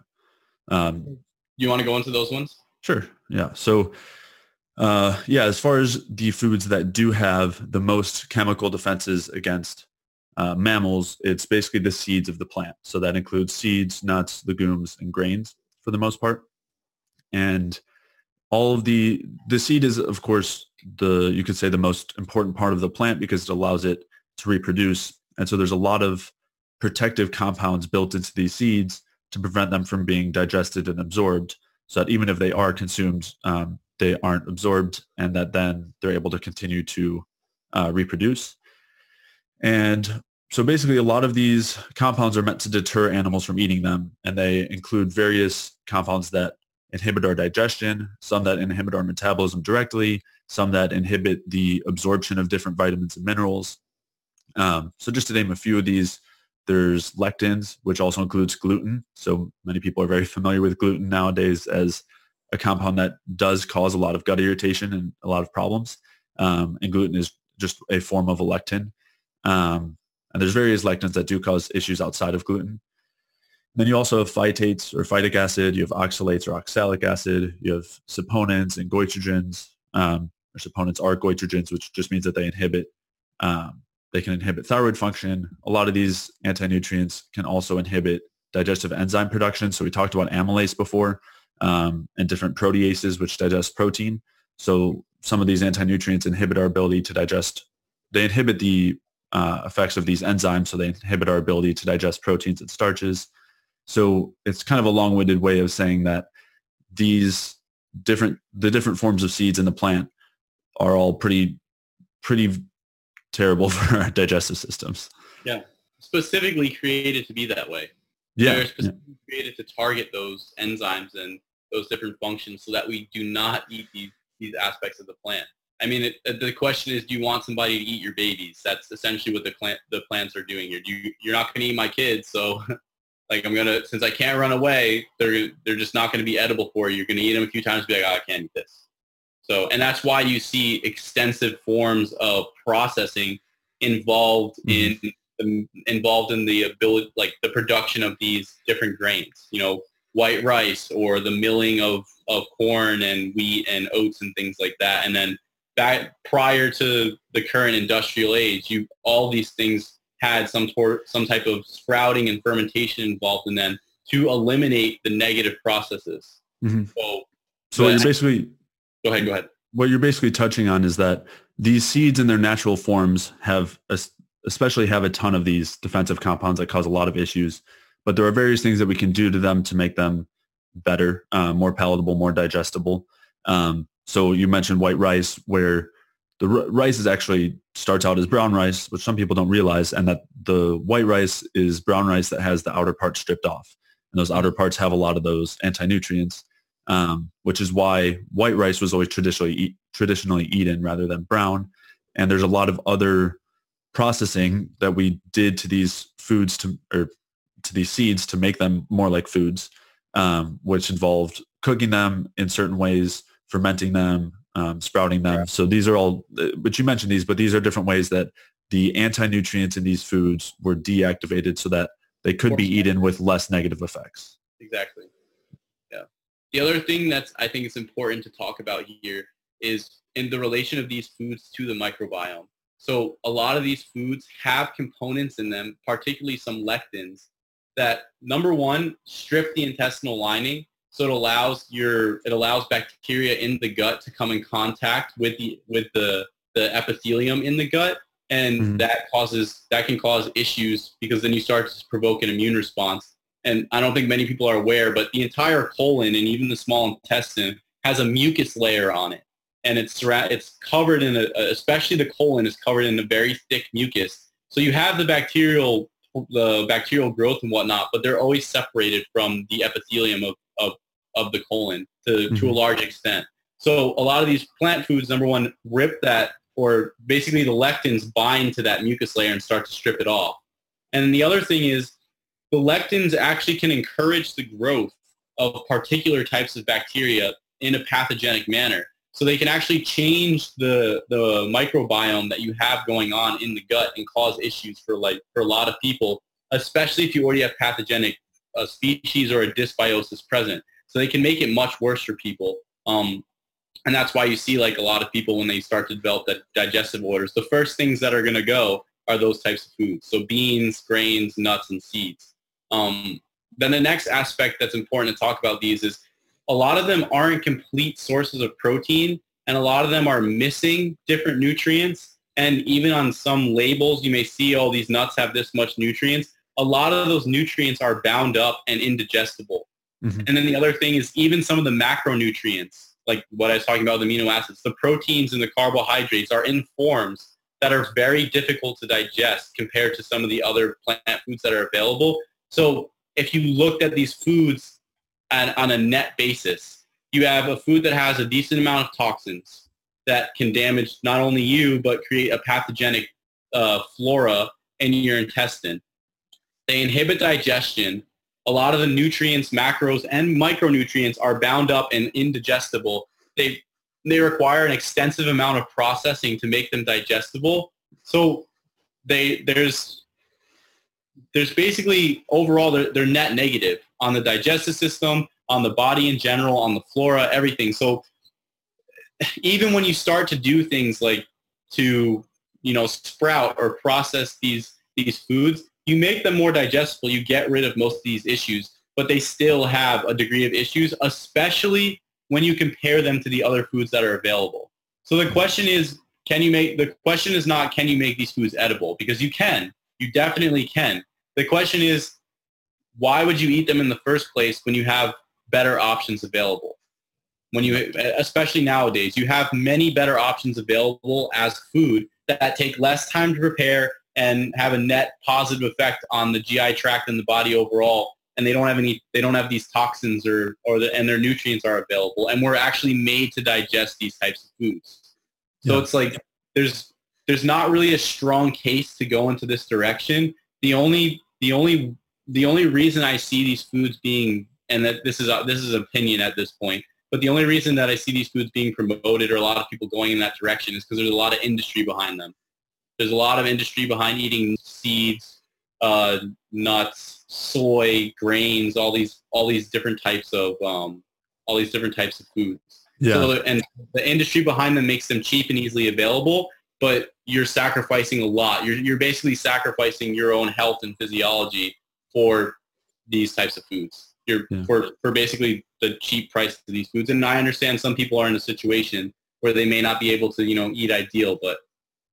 Um, you want to go into those ones? Sure. Yeah. So, uh, yeah, as far as the foods that do have the most chemical defenses against uh, mammals, it's basically the seeds of the plant. So that includes seeds, nuts, legumes, and grains for the most part. And all of the the seed is, of course, the you could say the most important part of the plant because it allows it to reproduce. And so there's a lot of protective compounds built into these seeds to prevent them from being digested and absorbed so that even if they are consumed, um, they aren't absorbed and that then they're able to continue to uh, reproduce. And so basically a lot of these compounds are meant to deter animals from eating them and they include various compounds that inhibit our digestion, some that inhibit our metabolism directly, some that inhibit the absorption of different vitamins and minerals. Um, so just to name a few of these, there's lectins, which also includes gluten. So many people are very familiar with gluten nowadays as a compound that does cause a lot of gut irritation and a lot of problems. Um, and gluten is just a form of a lectin. Um, and there's various lectins that do cause issues outside of gluten. Then you also have phytates or phytic acid. You have oxalates or oxalic acid. You have saponins and goitrogens. Um, or saponins are goitrogens, which just means that they inhibit um, they can inhibit thyroid function. A lot of these anti-nutrients can also inhibit digestive enzyme production. So we talked about amylase before um, and different proteases which digest protein. So some of these anti-nutrients inhibit our ability to digest. They inhibit the uh, effects of these enzymes, so they inhibit our ability to digest proteins and starches. So it's kind of a long-winded way of saying that these different the different forms of seeds in the plant are all pretty pretty terrible [laughs] for our digestive systems. Yeah, specifically created to be that way. Yeah, They're specifically yeah. created to target those enzymes and those different functions so that we do not eat these, these aspects of the plant. I mean, it, uh, the question is, do you want somebody to eat your babies? That's essentially what the plant the plants are doing here. You, you're not going to eat my kids, so [laughs] Like I'm gonna since I can't run away, they're they're just not gonna be edible for you. You're gonna eat them a few times, be like, oh, I can't eat this. So and that's why you see extensive forms of processing involved mm-hmm. in involved in the ability, like the production of these different grains. You know, white rice or the milling of, of corn and wheat and oats and things like that. And then back prior to the current industrial age, you all these things had some tor- some type of sprouting and fermentation involved in them to eliminate the negative processes. Mm-hmm. So, so you're basically go ahead. Go ahead. What you're basically touching on is that these seeds in their natural forms have especially have a ton of these defensive compounds that cause a lot of issues. But there are various things that we can do to them to make them better, uh, more palatable, more digestible. Um, so you mentioned white rice, where the r- rice is actually starts out as brown rice, which some people don't realize, and that the white rice is brown rice that has the outer part stripped off. And those outer parts have a lot of those anti-nutrients, um, which is why white rice was always traditionally eat, traditionally eaten rather than brown. And there's a lot of other processing that we did to these foods to or to these seeds to make them more like foods, um, which involved cooking them in certain ways, fermenting them, um, sprouting them. Yeah. So these are all, but you mentioned these, but these are different ways that the anti-nutrients in these foods were deactivated so that they could be eaten with less negative effects. Exactly. The other thing that's I think is important to talk about here is in the relation of these foods to the microbiome. So a lot of these foods have components in them, particularly some lectins, that number one, strip the intestinal lining. So it allows your it allows bacteria in the gut to come in contact with the with the, the epithelium in the gut. And mm-hmm. that causes that can cause issues because then you start to provoke an immune response. And I don't think many people are aware, but the entire colon and even the small intestine has a mucus layer on it and it's it's covered in a, especially the colon is covered in a very thick mucus. So you have the bacterial the bacterial growth and whatnot, but they're always separated from the epithelium of, of, of the colon to, mm-hmm. to a mm-hmm. large extent. So a lot of these plant foods, number one, rip that or basically the lectins bind to that mucus layer and start to strip it off. And the other thing is the lectins actually can encourage the growth of particular types of bacteria in a pathogenic manner. So they can actually change the, the microbiome that you have going on in the gut and cause issues for like for a lot of people, especially if you already have pathogenic uh, species or a dysbiosis present. So they can make it much worse for people. Um, and that's why you see like a lot of people when they start to develop that digestive orders, the first things that are going to go are those types of foods. So beans, grains, nuts, and seeds. Um, then the next aspect that's important to talk about these is a lot of them aren't complete sources of protein and a lot of them are missing different nutrients. And even on some labels, you may see all these nuts have this much nutrients. A lot of those nutrients are bound up and indigestible. Mm-hmm. And then the other thing is even some of the macronutrients, like what I was talking about, the amino acids, the proteins and the carbohydrates are in forms that are very difficult to digest compared to some of the other plant foods that are available. So if you looked at these foods and on a net basis. You have a food that has a decent amount of toxins that can damage not only you, but create a pathogenic uh, flora in your intestine. They inhibit digestion. A lot of the nutrients, macros, and micronutrients are bound up and indigestible. They, they require an extensive amount of processing to make them digestible. So they, there's, there's basically overall they're, they're net negative on the digestive system, on the body in general, on the flora, everything. So even when you start to do things like to, you know, sprout or process these these foods, you make them more digestible. You get rid of most of these issues, but they still have a degree of issues, especially when you compare them to the other foods that are available. So the question is, can you make, the question is not, can you make these foods edible? Because you can. You definitely can. The question is, why would you eat them in the first place when you have better options available? When you, especially nowadays, you have many better options available as food that take less time to prepare and have a net positive effect on the GI tract and the body overall. And they don't have any, they don't have these toxins or, or the, and their nutrients are available. And we're actually made to digest these types of foods. So yeah. it's like, there's, there's not really a strong case to go into this direction. The only, the only the only reason I see these foods being, and that this is this is opinion at this point, but the only reason that I see these foods being promoted or a lot of people going in that direction is because there's a lot of industry behind them. There's a lot of industry behind eating seeds, uh, nuts, soy, grains, all these all these different types of um, all these different types of foods. Yeah. So, and the industry behind them makes them cheap and easily available, but you're sacrificing a lot. You're you're basically sacrificing your own health and physiology for these types of foods. You're Yeah. for for basically the cheap price of these foods. And I understand some people are in a situation where they may not be able to, you know, eat ideal, but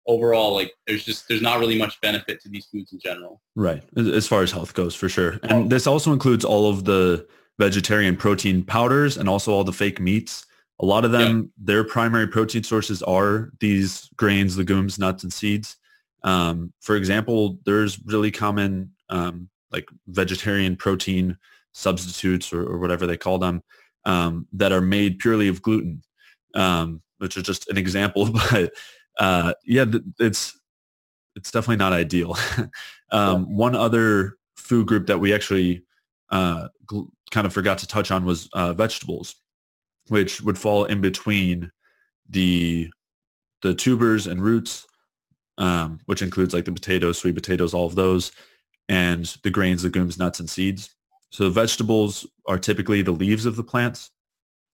overall, like there's just there's not really much benefit to these foods in general. Right. As as far as health goes, for sure. And this also includes all of the vegetarian protein powders and also all the fake meats. A lot of them, their primary protein sources are these grains, legumes, nuts, and seeds. Um, for example, there's really common um, like vegetarian protein substitutes or, or whatever they call them um, that are made purely of gluten, um, which is just an example. [laughs] But uh, yeah, it's it's definitely not ideal. [laughs] um, One other food group that we actually uh, gl- kind of forgot to touch on was uh, vegetables, which would fall in between the the tubers and roots, um, which includes like the potatoes, sweet potatoes, all of those, and the grains, legumes, nuts, and seeds. So vegetables are typically the leaves of the plants.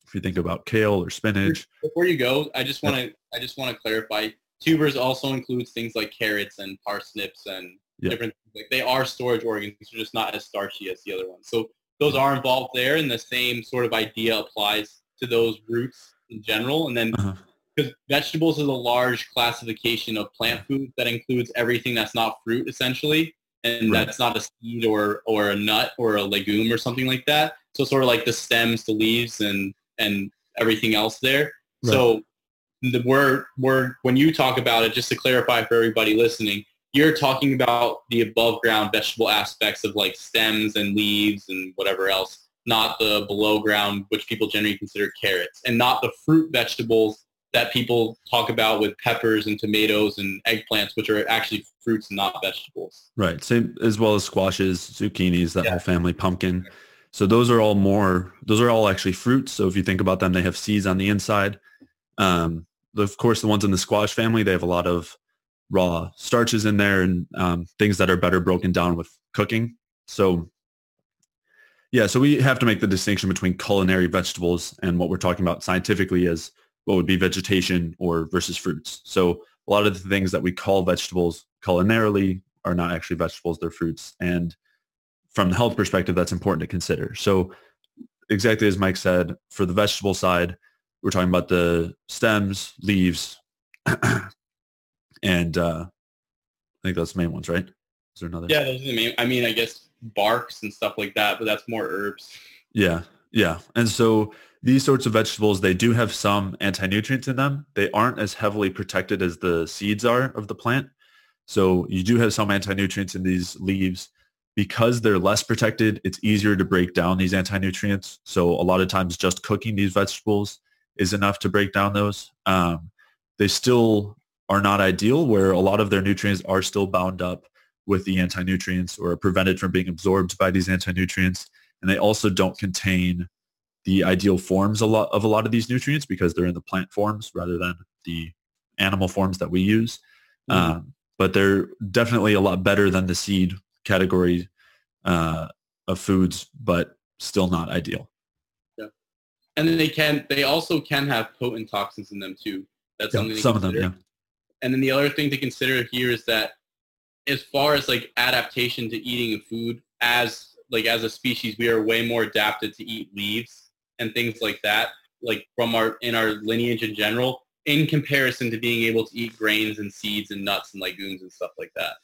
If you think about kale or spinach, Before you go, I just want to I just want to clarify. Tubers also includes things like carrots and parsnips and Yeah. different. Like they are storage organs. They're just not as starchy as the other ones. So those are involved there, and the same sort of idea applies to those roots in general. And then Uh-huh. because vegetables is a large classification of plant food that includes everything that's not fruit essentially and Right. that's not a seed or or a nut or a legume or something like that so sort of like the stems the leaves and and everything else there so the we're we're when you talk about it just to clarify for everybody listening you're talking about the above ground vegetable aspects of like stems and leaves and whatever else not the below ground which people generally consider carrots and not the fruit vegetables that people talk about with peppers and tomatoes and eggplants, which are actually fruits and not vegetables. Right. Same as well as squashes, zucchinis, that Yeah. whole family, pumpkin. So those are all more, those are all actually fruits. So if you think about them, they have seeds on the inside. Um, of course, the ones in the squash family, they have a lot of raw starches in there and um, things that are better broken down with cooking. So yeah, so we have to make the distinction between culinary vegetables and what we're talking about scientifically as what would be vegetation or versus fruits. So a lot of the things that we call vegetables culinarily are not actually vegetables, they're fruits. And from the health perspective, that's important to consider. So exactly as Mike said, for the vegetable side, we're talking about the stems, leaves, [clears throat] and uh, I think that's the main ones, right? Is there another? Yeah, those are the main. I mean, I guess barks and stuff like that, but that's more herbs. Yeah, yeah. And so these sorts of vegetables, they do have some anti-nutrients in them. They aren't as heavily protected as the seeds are of the plant. So you do have some anti-nutrients in these leaves. Because they're less protected, it's easier to break down these anti-nutrients. So a lot of times just cooking these vegetables is enough to break down those. Um, they still are not ideal where a lot of their nutrients are still bound up with the anti-nutrients or are prevented from being absorbed by these anti-nutrients and they also don't contain the ideal forms a lot of a lot of these nutrients because they're in the plant forms rather than the animal forms that we use. Mhm. Um, but they're definitely a lot better than the seed category uh, of foods, but still not ideal. Yeah. And then they can. They also can have potent toxins in them too. That's Yeah, something. some of them, yeah. And then the other thing to consider here is that as far as like adaptation to eating food, as like as a species, we are way more adapted to eat leaves and things like that, like from our in our lineage in general, in comparison to being able to eat grains and seeds and nuts and legumes and stuff like that.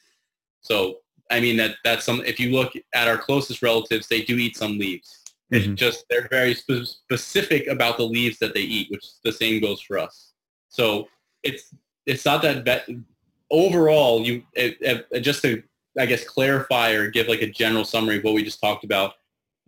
So I mean that that's some. If you look at our closest relatives, they do eat some leaves. It's Mhm. just they're very spe- specific about the leaves that they eat, which the same goes for us. So it's it's not that overall you just to I guess clarify or give like a general summary of what we just talked about.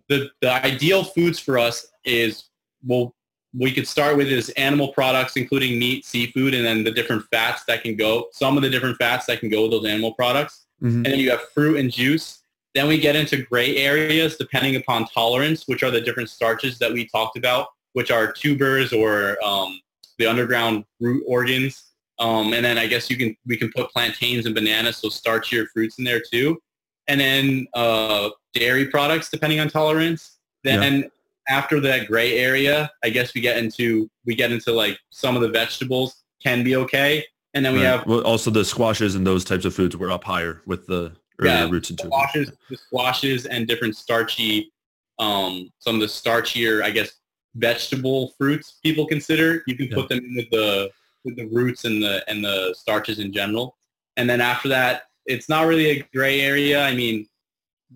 The the ideal foods for us is well we could start with is animal products including meat, seafood, and then the different fats that can go. Some of the different fats that can go with those animal products Mhm. and then you have fruit and juice, Then we get into gray areas depending upon tolerance, which are the different starches that we talked about, which are tubers or um, the underground root organs. Um, and then I guess you can we can put plantains and bananas, so starchier fruits in there too. And then uh, dairy products, depending on tolerance. Then yeah. after that gray area, I guess we get into we get into like some of the vegetables can be okay. And then we right. have well, also the squashes and those types of foods were up higher with the earlier yeah, roots and tubers. Squashes, the squashes and different starchy, um, some of the starchier, I guess, vegetable fruits people consider. You can yeah. put them in with the the roots and the and the starches in general. And then after that, it's not really a gray area. I mean,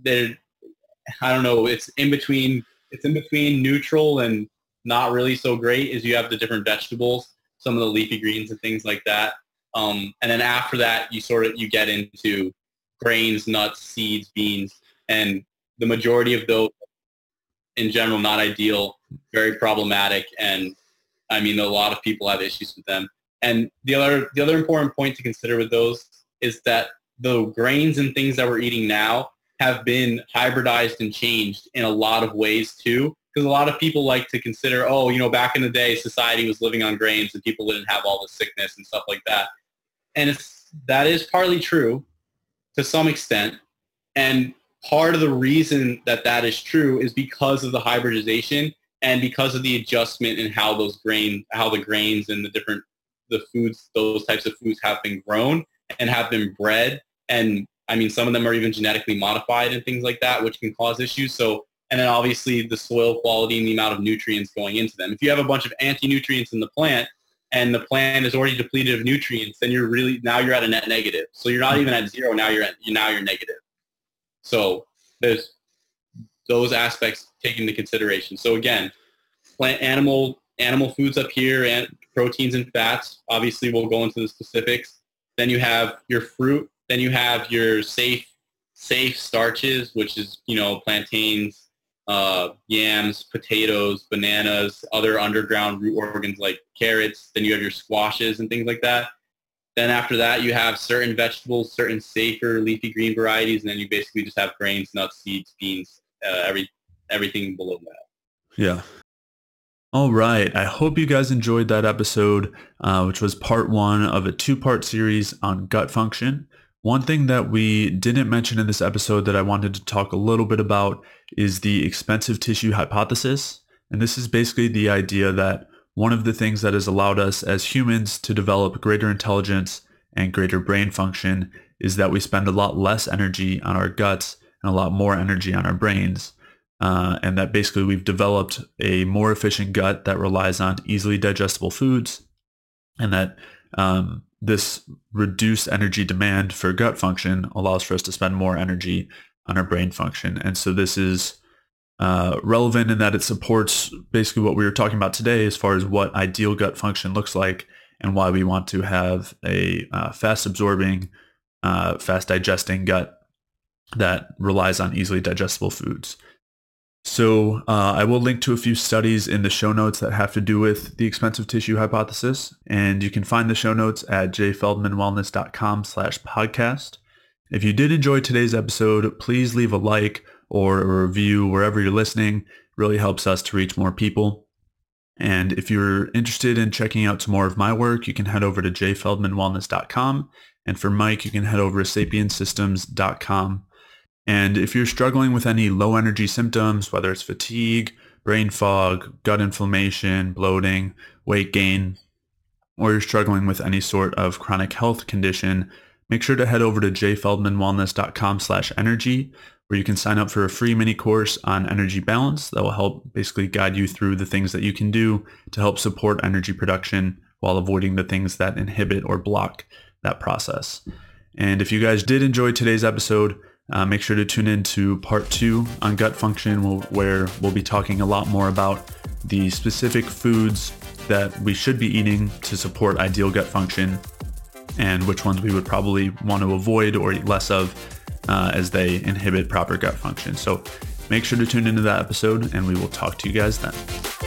there, I don't know. It's in between. It's in between neutral and not really so great. Is you have the different vegetables, some of the leafy greens and things like that. Um, and then after that, you sort of you get into grains, nuts, seeds, beans, and the majority of those, in general, not ideal, very problematic, and I mean a lot of people have issues with them. And the other the other important point to consider with those is that the grains and things that we're eating now have been hybridized and changed in a lot of ways too. Because a lot of people like to consider, oh, you know, back in the day, society was living on grains and people didn't have all the sickness and stuff like that. And it's, that is partly true to some extent. And part of the reason that that is true is because of the hybridization and because of the adjustment in how those grain, how the grains and the different, the foods, those types of foods have been grown and have been bred and I mean, some of them are even genetically modified and things like that, which can cause issues. So, and then obviously the soil quality and the amount of nutrients going into them. If you have a bunch of anti-nutrients in the plant and the plant is already depleted of nutrients, then you're really, now you're at a net negative. So you're not hmm. even at zero. Now you're at, now you're negative. So there's those aspects taken into consideration. So again, plant animal, animal foods up here and proteins and fats. Obviously we'll go into the specifics. Then you have your fruit then you have your safe safe starches, which is you know plantains, uh, yams, potatoes, bananas, other underground root organs like carrots. Then you have your squashes and things like that. Then after that, you have certain vegetables, certain safer leafy green varieties, and then you basically just have grains, nuts, seeds, beans, uh, every everything below that. Yeah, all right. I hope you guys enjoyed that episode, uh, which was part one of a two-part series on gut function. One thing that we didn't mention in this episode that I wanted to talk a little bit about is the expensive tissue hypothesis. And this is basically the idea that one of the things that has allowed us as humans to develop greater intelligence and greater brain function is that we spend a lot less energy on our guts and a lot more energy on our brains uh, and that basically we've developed a more efficient gut that relies on easily digestible foods, and that um, this reduced energy demand for gut function allows for us to spend more energy on our brain function. And so this is uh, relevant in that it supports basically what we were talking about today as far as what ideal gut function looks like and why we want to have a uh, fast absorbing, uh, fast digesting gut that relies on easily digestible foods. So uh, I will link to a few studies in the show notes that have to do with the expensive tissue hypothesis. And you can find the show notes at jayfeldmanwellness.com slash podcast. If you did enjoy today's episode, please leave a like or a review wherever you're listening. It really helps us to reach more people. And if you're interested in checking out some more of my work, you can head over to jayfeldmanwellness.com. And for Mike, you can head over to sapiensystems.com. And if you're struggling with any low energy symptoms, whether it's fatigue, brain fog, gut inflammation, bloating, weight gain, or you're struggling with any sort of chronic health condition, make sure to head over to jayfeldmanwellness.com slash energy where you can sign up for a free mini course on energy balance that will help basically guide you through the things that you can do to help support energy production while avoiding the things that inhibit or block that process. And if you guys did enjoy today's episode, uh, make sure to tune in to part two on gut function, where we'll be talking a lot more about the specific foods that we should be eating to support ideal gut function and which ones we would probably want to avoid or eat less of uh, as they inhibit proper gut function. So make sure to tune into that episode and we will talk to you guys then.